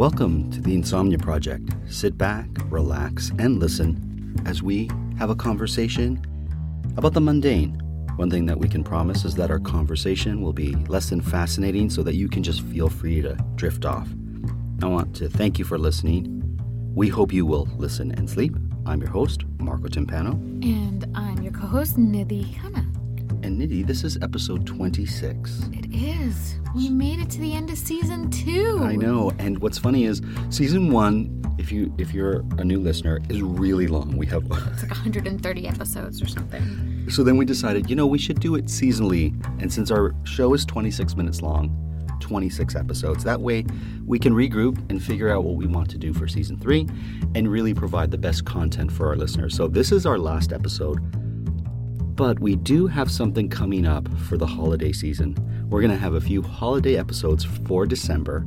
Welcome to the Insomnia Project. Sit back, relax, and listen as we have a conversation about the mundane. One thing that we can promise is that our conversation will be less than fascinating so that you can just feel free to drift off. I want to thank you for listening. We hope you will listen and sleep. I'm your host, Marco Timpano. And I'm your co host, Nidhi Khanna. And Nidhi. this is episode 26. It is. We made it to the end of season two. I know. And what's funny is season one, if you if you're a new listener, is really long. We have It's like 130 episodes or something. So then we decided, you know, we should do it seasonally. And since our show is 26 minutes long, 26 episodes, that way we can regroup and figure out what we want to do for season three and really provide the best content for our listeners. So this is our last episode. But we do have something coming up for the holiday season. We're going to have a few holiday episodes for December.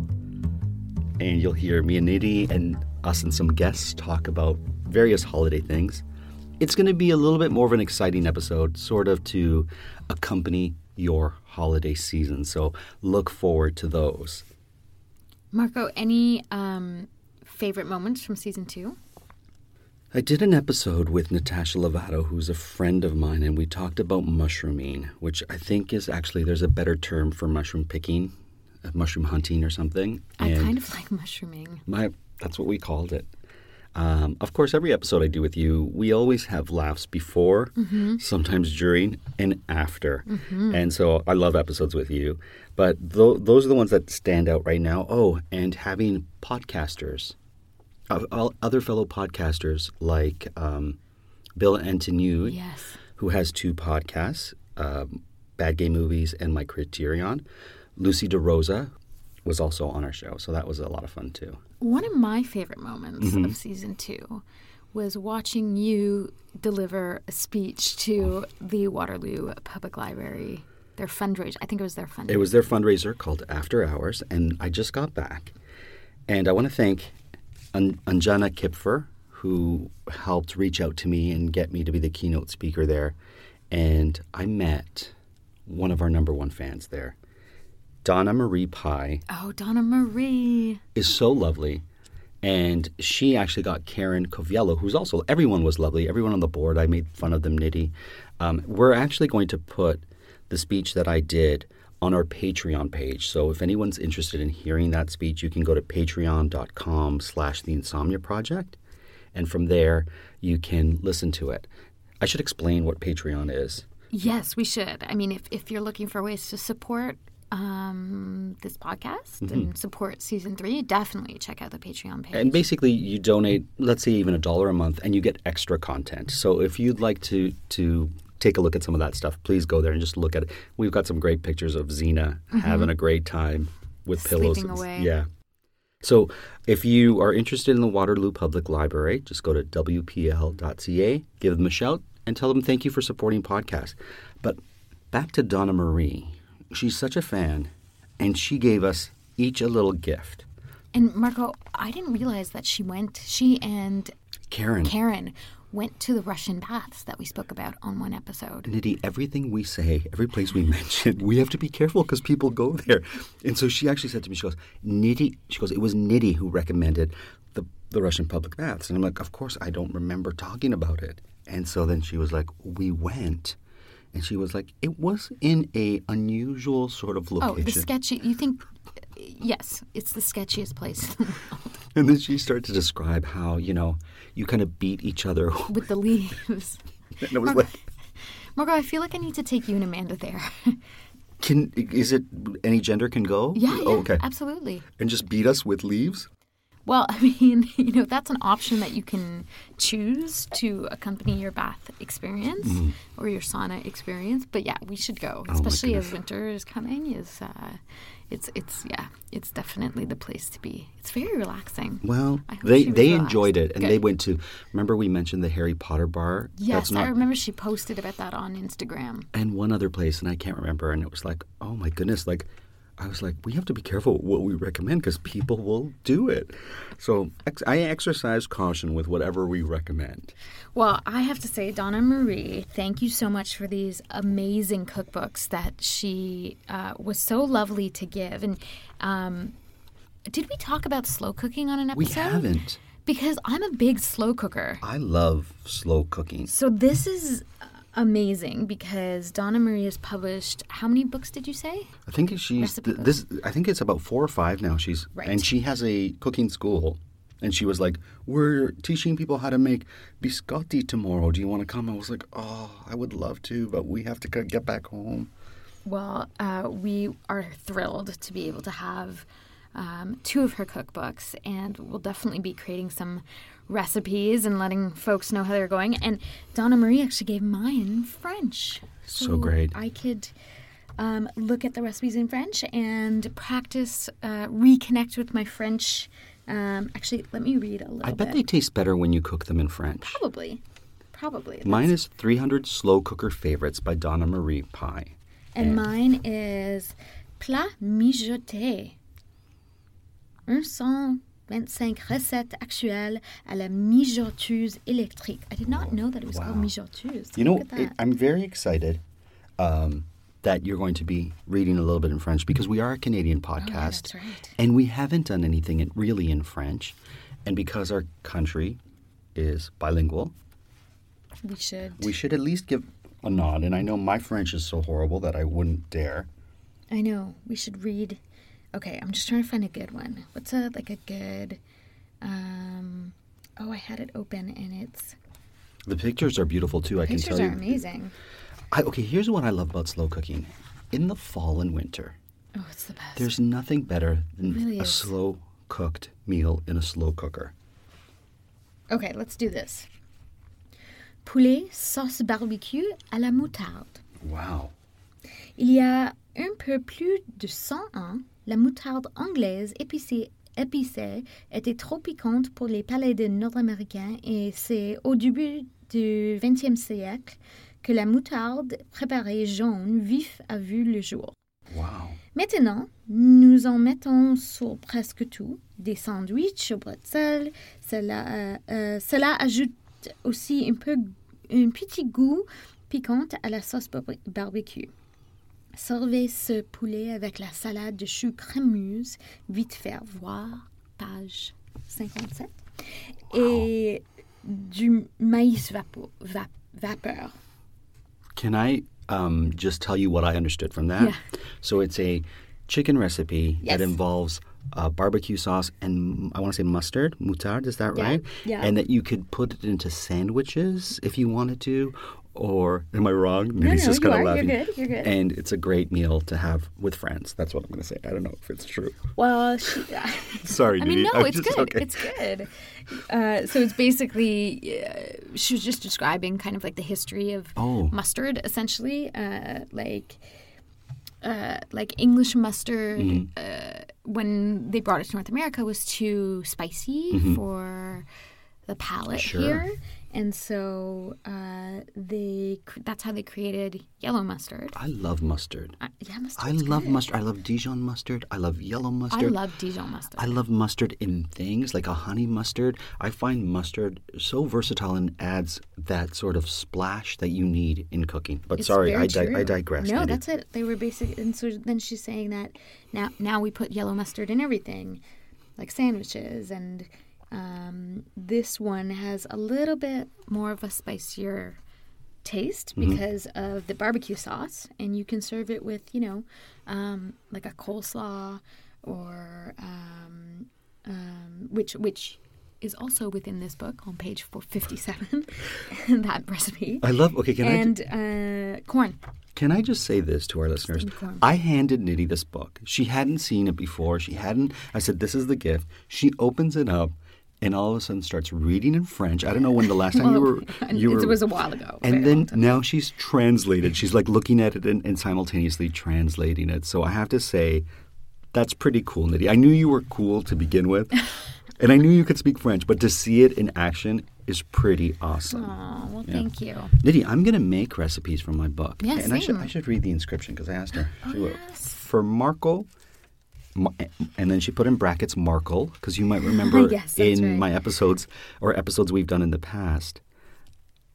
And you'll hear me and Nidhi and us and some guests talk about various holiday things. It's going to be a little bit more of an exciting episode, sort of to accompany your holiday season. So look forward to those. Marco, any um, favorite moments from season two? I did an episode with Natasha Lovato, who's a friend of mine, and we talked about mushrooming, which I think is actually there's a better term for mushroom picking, uh, mushroom hunting or something. I And kind of like mushrooming. my that's what we called it. Um, of course, every episode I do with you, we always have laughs before, sometimes during, and after. And so I love episodes with you. But tho- those are the ones that stand out right now. Oh, and having podcasters, other fellow podcasters like um, Bill Antoniou, Yes. who has two podcasts, um, Bad Gay Movies and My Criterion. Lucy DeRosa was also on our show, so that was a lot of fun too. One of my favorite moments Mm-hmm. of season two was watching you deliver a speech to the Waterloo Public Library, their fundraiser. I think it was their fundraiser. It was their fundraiser called After Hours, and I just got back. And I want to thank An- Anjana Kipfer, who helped reach out to me and get me to be the keynote speaker there. And I met one of our number one fans there. Donna Marie Pye Oh, Donna Marie. is so lovely. And she actually got Karen Coviello, who's also, everyone was lovely. Everyone on the board, I made fun of them Nidhi. Um, we're actually going to put the speech that I did on our Patreon page. So if anyone's interested in hearing that speech, you can go to patreon.com slash the insomnia project. And from there, you can listen to it. I should explain what Patreon is. Yes, we should. I mean, if, if you're looking for ways to support um, this podcast and support season three, definitely check out the Patreon page. And basically, you donate, let's say, even a dollar a month, and you get extra content. So if you'd like to to take a look at some of that stuff, please go there and just look at it. We've got some great pictures of Xena mm-hmm. having a great time with pillows. Sleeping and- away. Yeah. So if you are interested in the Waterloo Public Library, just go to wpl.ca, give them a shout, and tell them thank you for supporting podcasts. But back to Donna Marie. She's such a fan, and she gave us each a little gift. And Marco, I didn't realize that she went, she and Karen. Karen went to the Russian baths that we spoke about on one episode. Nidhi, everything we say, every place we mention, we have to be careful because people go there. And so she actually said to me, she goes, Nidhi, she goes, it was Nidhi who recommended the, the Russian public baths. And I'm like, of course, I don't remember talking about it. And so then she was like, we went. And she was like, it was in a unusual sort of location." Oh, the sketchy. You think? Yes, it's the sketchiest place and then she started to describe how, you know, you kind of beat each other. with the leaves. and it was like, Marco, I feel like I need to take you and Amanda there. can is it any gender can go? yeah, yeah, Oh, okay. absolutely. And just beat us with leaves? Well, I mean, you know, that's an option that you can choose to accompany your bath experience or your sauna experience. But yeah, we should go. Oh especially as winter is coming. Is uh, it's it's yeah, it's definitely the place to be. It's very relaxing. Well, they they relaxed. enjoyed it, and they went to. Remember, we mentioned the Harry Potter bar. Yes, That's not, I remember she posted about that on Instagram. and one other place, and I can't remember. And it was like, oh my goodness! Like, I was like, we have to be careful what we recommend because people will do it. So ex- I exercise caution with whatever we recommend. Well, I have to say, Donna Marie, thank you so much for these amazing cookbooks that she uh, was so lovely to give. And um, did we talk about slow cooking on an episode? We haven't. Because I'm a big slow cooker. I love slow cooking. So this is amazing because Donna Marie has published how many books did you say? I think she's th- this. I think it's about four or five now. She's Right. and she has a cooking school, and she was like, "We're teaching people how to make biscotti tomorrow. Do you want to come?" I was like, "Oh, I would love to, but we have to get back home." Well, uh, we are thrilled to be able to have um, two of her cookbooks, and we'll definitely be creating some recipes and letting folks know how they're going. And Donna Marie actually gave mine French. So great. I could um, look at the recipes in French and practice, uh, reconnect with my French. Um, actually, let me read a little I bet bit. they taste better when you cook them in French. Probably. Probably. Mine That's- is 300 Slow Cooker Favorites by Donna Marie Pye. And mine is plat mijoté. 125 recettes actuelles à la mijoteuse électrique. I did not know that it was called mijoteuse. You know, Look at that. it, I'm very excited um, that you're going to be reading a little bit in French because we are a Canadian podcast. Oh, that's right. And we haven't done anything in, really in French. And because our country is bilingual, we should. we should at least give a nod. And I know my French is so horrible that I wouldn't dare. I know. We should read. Okay, I'm just trying to find a good one. What's a like a good? Um, oh, I had it open and it's The pictures are beautiful too, I can tell you. Pictures are amazing. I, okay, here's what I love about slow cooking. In the fall and winter, Oh, it's the best. there's nothing better than really a is. slow cooked meal in a slow cooker. Okay, let's do this. Poulet sauce barbecue à la moutarde. Wow. Il y a un peu plus de 100 ans, la moutarde anglaise épicée, épicée était trop piquante pour les palais des Nord-Américains et c'est au début du XXe siècle que la moutarde préparée jaune vif a vu le jour. Wow. Maintenant, nous en mettons sur presque tout, des sandwichs au bretzel. Cela, euh, euh, cela ajoute aussi un, peu, un petit goût piquant à la sauce bar- barbecue. Servez ce poulet avec la salade de choux crémeuse, vite fait voir, page 57, et du maïs vapo- va- vapeur. Can I um, just tell you what I understood from that? Yeah. So it's a chicken recipe Yes. that involves uh, barbecue sauce and I want to say mustard, moutarde, is that Yeah, right? yeah. And that you could put it into sandwiches if you wanted to. Or am I wrong? No, He's no, just kind of are. You're laughing. good, you're good. And it's a great meal to have with friends. That's what I'm going to say. I don't know if it's true. Well, she, Sorry, I mean, Nidhi. no, I'm it's just- good. okay. It's good. Uh, so it's basically, uh, she was just describing kind of like the history of Oh. mustard, essentially, uh, like. Uh, like English mustard, Mm-hmm. uh, when they brought it to North America, was too spicy for the palate Mm-hmm. Sure. here, and so uh, that's how they created yellow mustard. I love mustard. Uh, yeah, mustard. I love mustard. I love Dijon mustard. I love yellow mustard. I love Dijon mustard. I love mustard in things like a honey mustard. I find mustard so versatile and adds that sort of splash that you need in cooking. But It's sorry, I, di-. I digress. No, that's it. They were basic, and so then she's saying that now, now we put yellow mustard in everything, like sandwiches and Um, this one has a little bit more of a spicier taste Mm-hmm. because of the barbecue sauce, and you can serve it with, you know, um, like a coleslaw or um, um, which which is also within this book on page 457 that recipe I love. Okay, can I and uh, corn can I just say this to our listeners? I handed Nidhi this book. She hadn't seen it before. She hadn't. I said, "This is the gift." She opens it up, and all of a sudden starts reading in French. I don't know when the last time you were. You it were, was a while ago And then now she's translated. She's like looking at it and, and simultaneously translating it. So I have to say, that's pretty cool, Nidhi. I knew you were cool to begin with, and I knew you could speak French, but to see it in action is pretty awesome. Aw, well Yeah. thank you Nidhi, I'm going to make recipes from my book. Yes, Yeah, and I should. I should read the inscription because I asked her. Oh, wrote, yes. For Marco, Mar- and then she put in brackets Markle because you might remember Yes, in right. my episodes or episodes we've done in the past.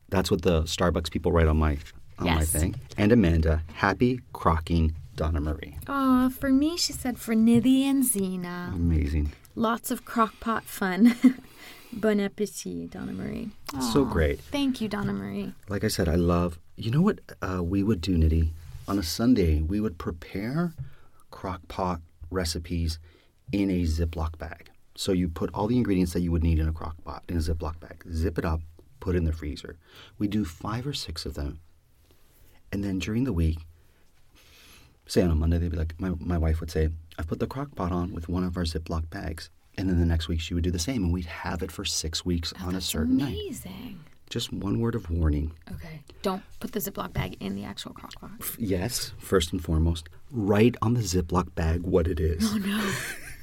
That's what the Starbucks people write on my on my thing. And Amanda, happy crocking Donna Marie. Oh, for me, she said for Nidhi and Zena. Amazing. Lots of crockpot fun. bon appetit, Donna Marie. So great. Thank you, Donna Marie. Like I said, I love. You know what uh, we would do, Nidhi? On a Sunday, we would prepare crock pot recipes in a Ziploc bag. So you put all the ingredients that you would need in a crock pot in a Ziploc bag, zip it up, put it in the freezer. We do five or six of them. And then during the week, say on a Monday, they'd be like, my, my wife would say, I've put the crock pot on with one of our Ziploc bags. And then the next week she would do the same, and we'd have it for six weeks on a certain night. amazing. Just one word of warning. Okay. Don't put the Ziploc bag in the actual crock pot. Yes, first and foremost, write on the Ziploc bag what it is. Oh, no.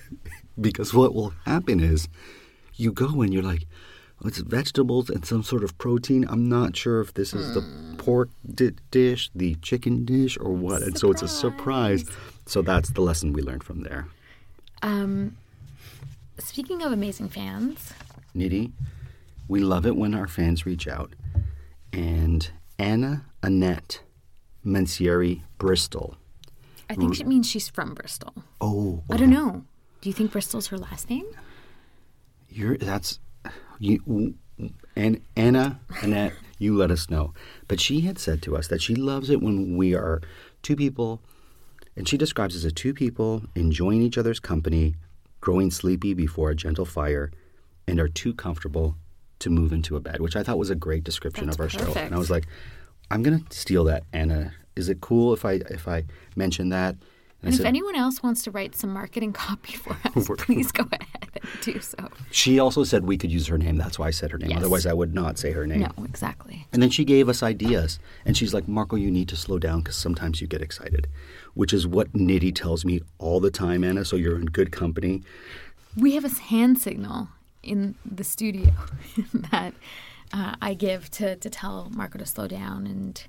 because what will happen is you go and you're like, oh, it's vegetables and some sort of protein. I'm not sure if this is the pork di- dish, the chicken dish, or what. And so it's a surprise. So that's the lesson we learned from there. Um, speaking of amazing fans, Nidhi, we love it when our fans reach out. And Anna Annette Mencieri Bristol. I think she means she's from Bristol. Oh, I don't know. Do you think Bristol's her last name? You're that's you and Anna Annette. You let us know. But she had said to us that she loves it when we are two people, and she describes us as two people enjoying each other's company, growing sleepy before a gentle fire, and are too comfortable to move into a bed. Which I thought was a great description That's of our show. And I was like, I'm gonna steal that, Anna. Is it cool if I if I mention that? And I if anyone else wants to write some marketing copy for us, please go ahead and do so. she also said we could use her name. That's why I said her name. Yes. Otherwise, I would not say her name. No, exactly. And then she gave us ideas. And she's like, Marco, you need to slow down because sometimes you get excited, which is what Nidhi tells me all the time, Anna. So you're in good company. We have a hand signal in the studio that uh, I give to, to tell Marco to slow down. And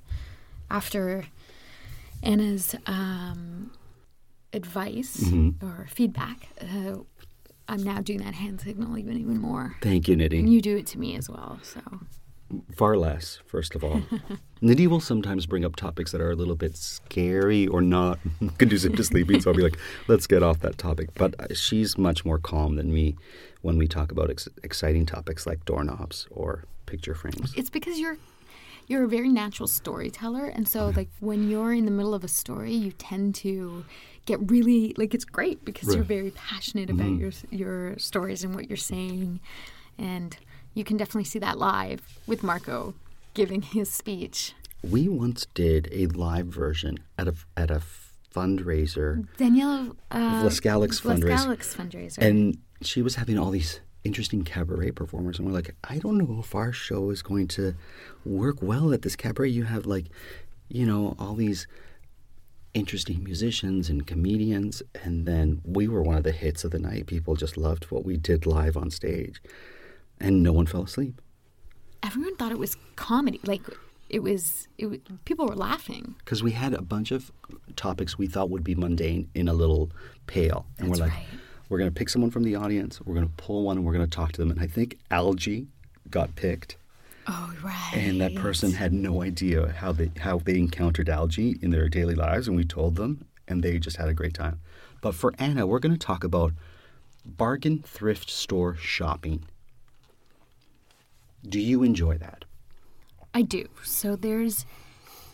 after Anna's um, advice Mm-hmm. or feedback, uh, I'm now doing that hand signal even even more. Thank you, And Nidhi. you do it to me as well. So Far less, first of all. Nidhi will sometimes bring up topics that are a little bit scary or not conducive to sleeping. So I'll be like, let's get off that topic. But uh, she's much more calm than me when we talk about ex- exciting topics like doorknobs or picture frames. it's because you're you're a very natural storyteller and so like when you're in the middle of a story you tend to get really like it's great because you're very passionate about your your stories and what you're saying and you can definitely see that live with Marco giving his speech. We once did a live version at a, at a fundraiser Danielle uh, Vlascalic's fundraiser. Fundraiser. And she was having all these interesting cabaret performers, and we're like, I don't know if our show is going to work well at this cabaret. You have like, you know, all these interesting musicians and comedians, and then we were one of the hits of the night. People just loved what we did live on stage, and no one fell asleep. Everyone thought it was comedy. Like it was, it was people were laughing. because we had a bunch of topics we thought would be mundane in a little pail, and That's we're like, right. we're going to pick someone from the audience, we're going to pull one, and we're going to talk to them. And I think algae got picked, Oh right. and that person had no idea how they how they encountered algae in their daily lives, and we told them, and they just had a great time. But for Anna, we're going to talk about bargain thrift store shopping Do you enjoy that? I do. So there's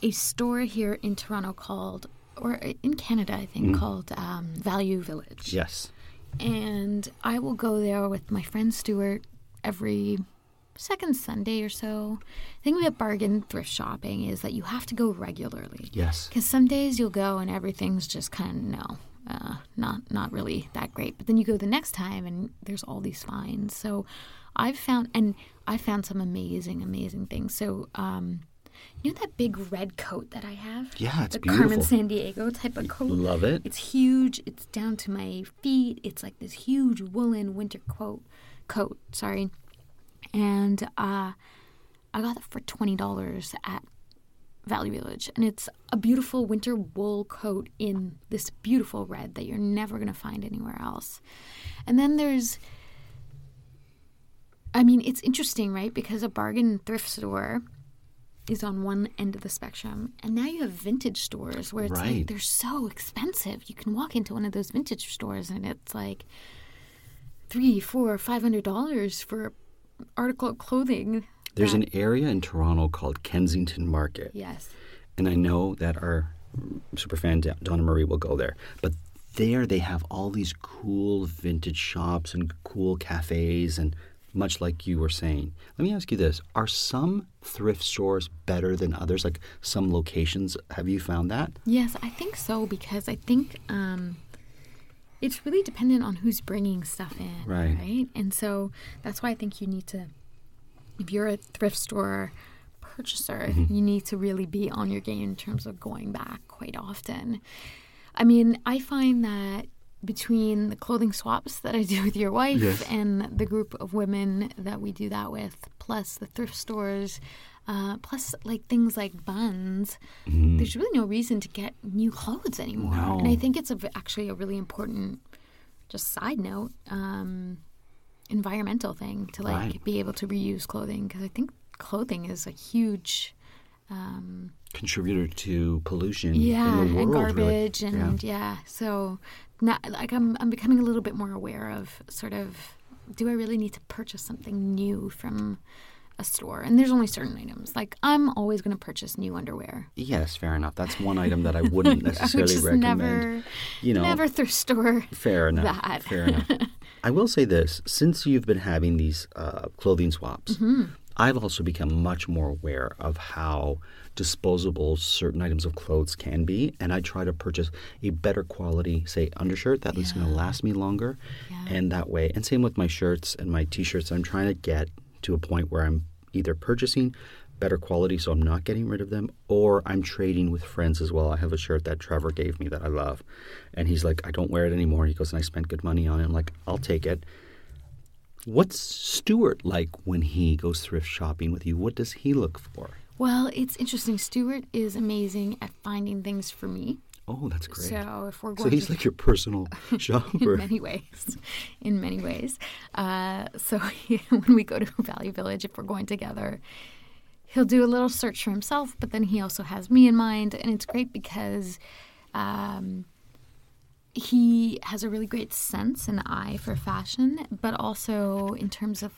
a store here in Toronto called, or in Canada, I think, called um, Value Village. Yes. And I will go there with my friend Stuart every second Sunday or so. The thing about bargain thrift shopping is that you have to go regularly. Yes. Because some days you'll go and everything's just kind of no, uh, not not really that great. But then you go the next time and there's all these finds. So I've found and I found some amazing, amazing things. So um, you know that big red coat that I have? Yeah, it's the beautiful. Carmen Sandiego type of coat. Love it. It's huge. It's down to my feet. It's like this huge woolen winter coat. Coat, sorry. And uh, I got it for twenty dollars at Value Village, and it's a beautiful winter wool coat in this beautiful red that you're never going to find anywhere else. And then there's, I mean, it's interesting, right? Because a bargain thrift store is on one end of the spectrum, and now you have vintage stores where it's Right. like they're so expensive. You can walk into one of those vintage stores, and it's like three, four, five hundred dollars for a article of clothing. There's that- an area in Toronto called Kensington Market. yes. and I know that our super fan Donna Marie will go there. But there they have all these cool vintage shops and cool cafes, and much like you were saying. Let me ask you this: Are some thrift stores better than others? Like some locations, have you found that? Yes, I think so because I think um, it's really dependent on who's bringing stuff in, Right. Right, and so that's why I think you need to, if you're a thrift store purchaser, Mm-hmm. you need to really be on your game in terms of going back quite often. I mean, I find that between the clothing swaps that I do with your wife Yes. and the group of women that we do that with, plus the thrift stores, uh, plus like things like Bunz, there's really no reason to get new clothes anymore. And I think it's a, actually a really important, just side note, um, environmental thing to like Right. be able to reuse clothing because I think clothing is a huge um, Contributor to pollution yeah in the and world, really. garbage and yeah. so not like I'm I'm becoming a little bit more aware of sort of do I really need to purchase something new from a store and there's only certain items like I'm always going to purchase new underwear Yes, fair enough. That's one item that I wouldn't I would necessarily recommend. never you know, never thrift store Fair enough. that. Fair enough. I will say this: since you've been having these uh, clothing swaps, Mm-hmm. I've also become much more aware of how disposable certain items of clothes can be, and I try to purchase a better quality, say, undershirt that is going to last me longer, and that way. And same with my shirts and my t-shirts. I'm trying to get to a point where I'm either purchasing better quality so I'm not getting rid of them or I'm trading with friends as well. I have a shirt that Trevor gave me that I love. And he's like, I don't wear it anymore. He goes, and I spent good money on it. I'm like, I'll take it. What's Stuart like when he goes thrift shopping with you? What does he look for? well it's interesting Stuart is amazing at finding things for me Oh, that's great. so if we're going, So he's to like your personal shopper. in many ways. In many ways. Uh, so when we go to Value Village, if we're going together, he'll do a little search for himself, but then he also has me in mind, and it's great because um, he has a really great sense and eye for fashion, but also in terms of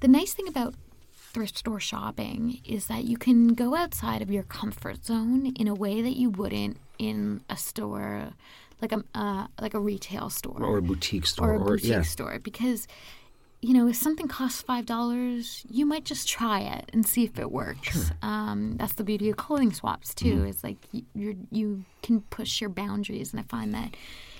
the nice thing about thrift store shopping is that you can go outside of your comfort zone in a way that you wouldn't in a store like a uh, like a retail store or a boutique store. or a boutique yeah. store because you know if something costs five dollars you might just try it and see if it works um, that's the beauty of clothing swaps too Mm-hmm. is like you you can push your boundaries and i find that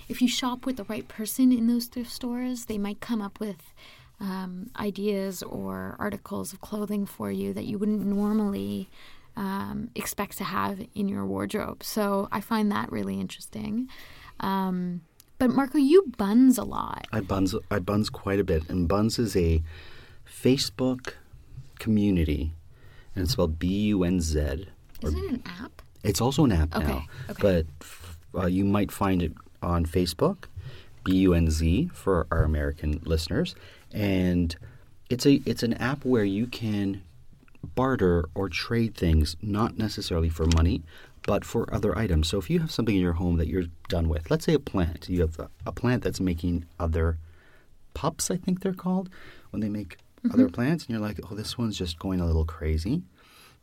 if you shop with the right person in those thrift stores they might come up with um, ideas or articles of clothing for you that you wouldn't normally um, expect to have in your wardrobe. So I find that really interesting. Um, but Marco, you buns a lot. I buns I buns quite a bit, and Bunz is a Facebook community, and it's spelled B U N Z. Isn't it an app? It's also an app Okay, now, okay. but uh, you might find it on Facebook, B U N Z for our American listeners, and it's a it's an app where you can barter or trade things, not necessarily for money, but for other items. So if you have something in your home that you're done with, let's say a plant, you have a, a plant that's making other pups, I think they're called, when they make other mm-hmm. plants and you're like, oh, this one's just going a little crazy.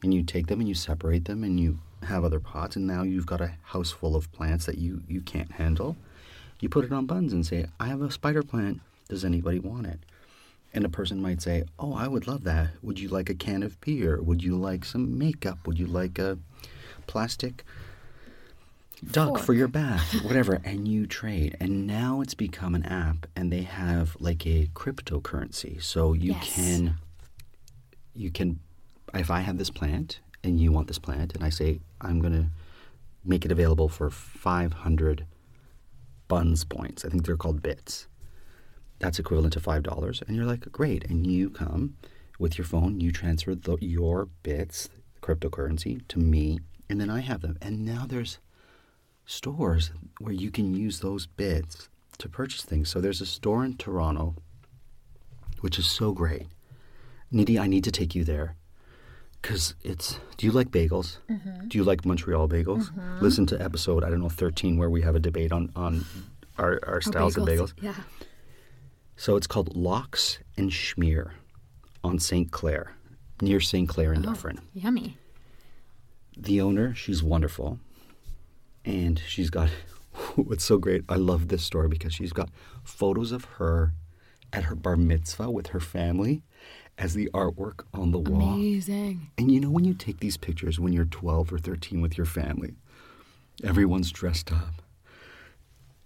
And you take them and you separate them and you have other pots. And now you've got a house full of plants that you, you can't handle. You put it on Bunz and say, I have a spider plant. Does anybody want it? And a person might say, Oh, I would love that. Would you like a can of beer? Would you like some makeup? Would you like a plastic duck for your bath? Whatever. And you trade. And now it's become an app and they have like a cryptocurrency. So you Yes. can, you can, if I have this plant and you want this plant and I say, I'm going to make it available for 500 Bunz points. I think they're called bits that's equivalent to five dollars and you're like great and you come with your phone you transfer the, your bits cryptocurrency to me and then i have them and now there's stores where you can use those bids to purchase things so there's a store in toronto which is so great nidhi i need to take you there because it's do you like bagels mm-hmm. do you like montreal bagels mm-hmm. listen to episode i don't know 13 where we have a debate on on our, our styles of bagels Yeah. so it's called Locks and Schmear on St. Clair, near St. Clair in oh, Dufferin. Yummy. The owner, she's wonderful. And she's got, what's so great, I love this story because she's got photos of her at her bar mitzvah with her family as the artwork on the wall. Amazing. And you know when you take these pictures when you're 12 or 13 with your family, everyone's dressed up.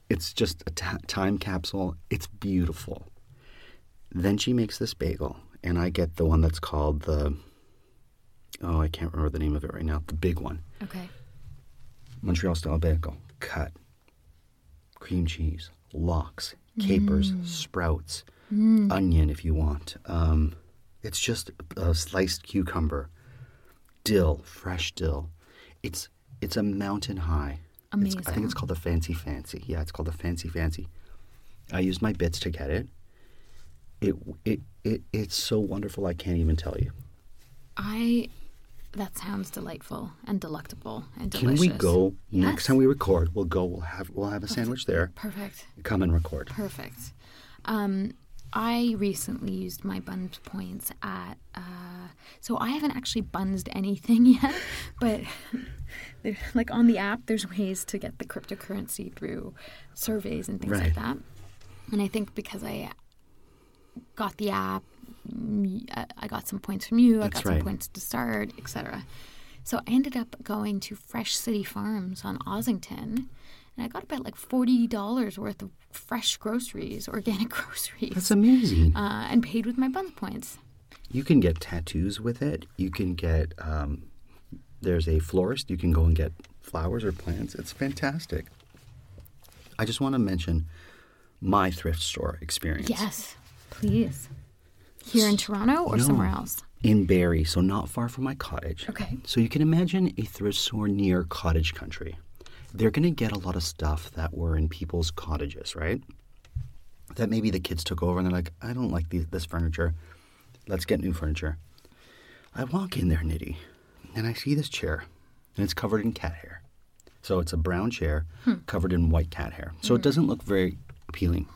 It's just a ta time capsule. It's beautiful. Then she makes this bagel, and I get the one that's called the. Oh, I can't remember the name of it right now. The big one. Okay. Montreal style bagel. Cut. Cream cheese. Lox. Capers. Sprouts. Onion if you want. Um, it's just a sliced cucumber. Dill. Fresh dill. It's it's a mountain high. It's- I think it's called the Fancy Fancy. Yeah, it's called the Fancy Fancy. I used my bits to get it. It it it it's so wonderful. I can't even tell you. I. That sounds delightful and delectable and delicious. Can we go next time we record? We'll go. We'll have we'll have a sandwich there. Perfect. Come and record. Perfect. Um, I recently used my Bunz points at. Uh, so I haven't actually bunsed anything yet, but like on the app, there's ways to get the cryptocurrency through surveys and things Right. like that. And I think because I got the app, I- I got some points from you. I That's got some points to start, etc. So I ended up going to Fresh City Farms on Ossington, and I got about like forty dollars worth of fresh groceries, organic groceries, That's amazing. uh, and paid with my Bunz points. You can get tattoos with it. You can get. Um, there's a florist. You can go and get flowers or plants. It's fantastic. I just want to mention my thrift store experience. Yes, please. Here in Toronto or No. somewhere else? In Barrie, so not far from my cottage. Okay. So you can imagine a thrift store near cottage country. They're going to get a lot of stuff that were in people's cottages, right? That maybe the kids took over and they're like, I don't like these, this furniture. Let's get new furniture. I walk in there, Nidhi, and I see this chair, and it's covered in cat hair. So it's a brown chair hmm. covered in white cat hair. So it hmm. doesn't look very appealing.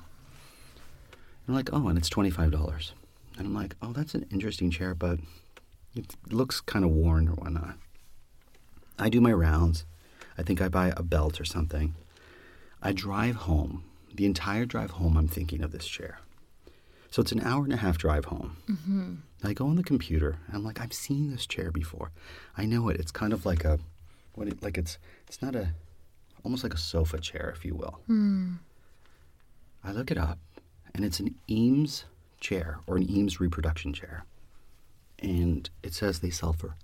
And I'm like, oh, and it's $25. And I'm like, oh, that's an interesting chair, but it looks kind of worn or whatnot. I do my rounds. I think I buy a belt or something. I drive home. The entire drive home, I'm thinking of this chair. So it's an hour and a half drive home. Mm-hmm. I go on the computer. And I'm like, I've seen this chair before. I know it. It's kind of like a, what it, like it's, it's not a, almost like a sofa chair, if you will. I look it up, and it's an Eames chair or an Eames reproduction chair, and it says they sell for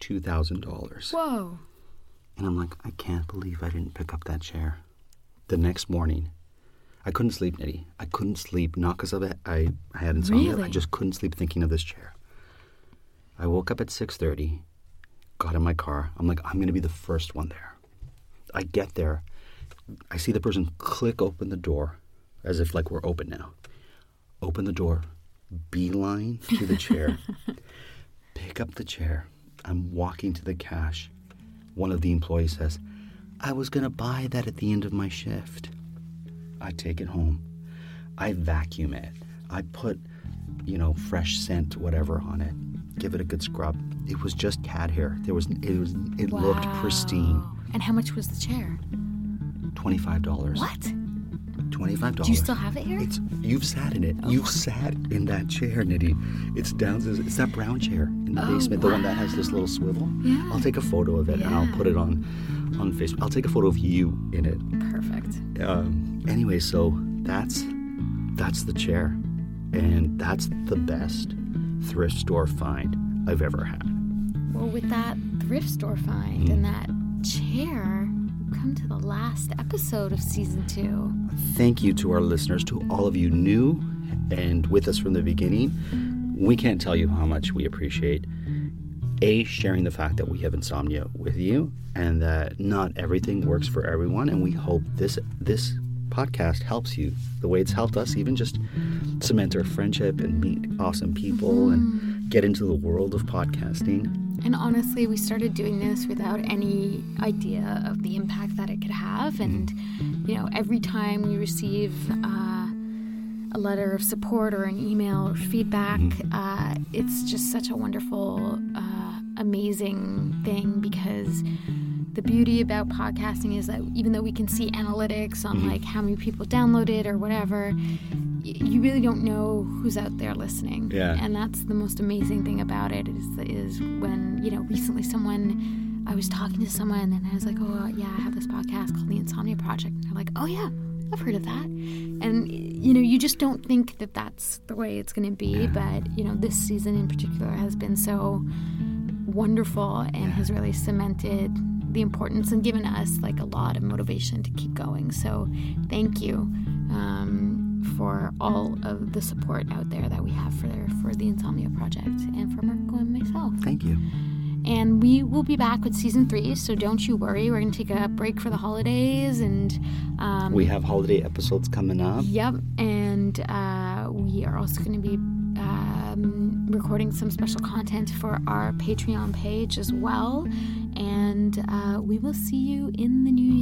two thousand dollars. Whoa. And I'm like, I can't believe I didn't pick up that chair. The next morning, I couldn't sleep, Nidhi. I couldn't sleep, not because of it. I, I had insomnia. I just couldn't sleep thinking of this chair. I woke up at 6.30, got in my car. I'm like, I'm going to be the first one there. I get there. I see the person click open the door as if like we're open now. Open the door, beeline to the chair, pick up the chair. I'm walking to the cash. One of the employees says, I was going to buy that at the end of my shift. I take it home. I vacuum it. I put you know, fresh scent, whatever on it. Give it a good scrub. It was just cat hair. There was it was it looked pristine. And how much was the chair? Twenty five dollars. What? Twenty five dollars. Do you still have it here? It's you've sat in it. You've sat in that chair, Nidhi. It's downstairs. It's that brown chair in the Oh, basement, the one that has this little swivel. Yeah. I'll take a photo of it and I'll put it on on Facebook. I'll take a photo of you in it. Perfect. Um, anyway, so that's that's the chair, and that's the best thrift store find I've ever had. Well, with that thrift store find and that chair, come to the last episode of season two. Thank you to our listeners, to all of you new and with us from the beginning. We can't tell you how much we appreciate a sharing the fact that we have insomnia with you and that not everything works for everyone and we hope this this podcast helps you the way it's helped us even just cement our friendship and meet awesome people and mm. get into the world of podcasting And honestly, we started doing this without any idea of the impact that it could have. And, you know, every time we receive uh, a letter of support or an email or feedback, uh, it's just such a wonderful, uh, amazing thing because the beauty about podcasting is that even though we can see analytics on like how many people download it or whatever, you really don't know who's out there listening. Yeah. And that's the most amazing thing about it is is when you know recently someone I was talking to someone and I was like, oh yeah, I have this podcast called The Insomnia Project. And they're like, oh yeah, I've heard of that. And you know, you just don't think that that's the way it's going to be, but you know, this season in particular has been so wonderful and has really cemented the importance and given us like a lot of motivation to keep going. So thank you um, for all of the support out there that we have for for the Insomnia Project and for Marco and myself. thank you And we will be back with season three, so don't you worry. We're going to take a break for the holidays and. Um, we have holiday episodes coming up Yep, and uh, we are also going to be um, recording some special content for our Patreon page as well. And uh, we will see you in the new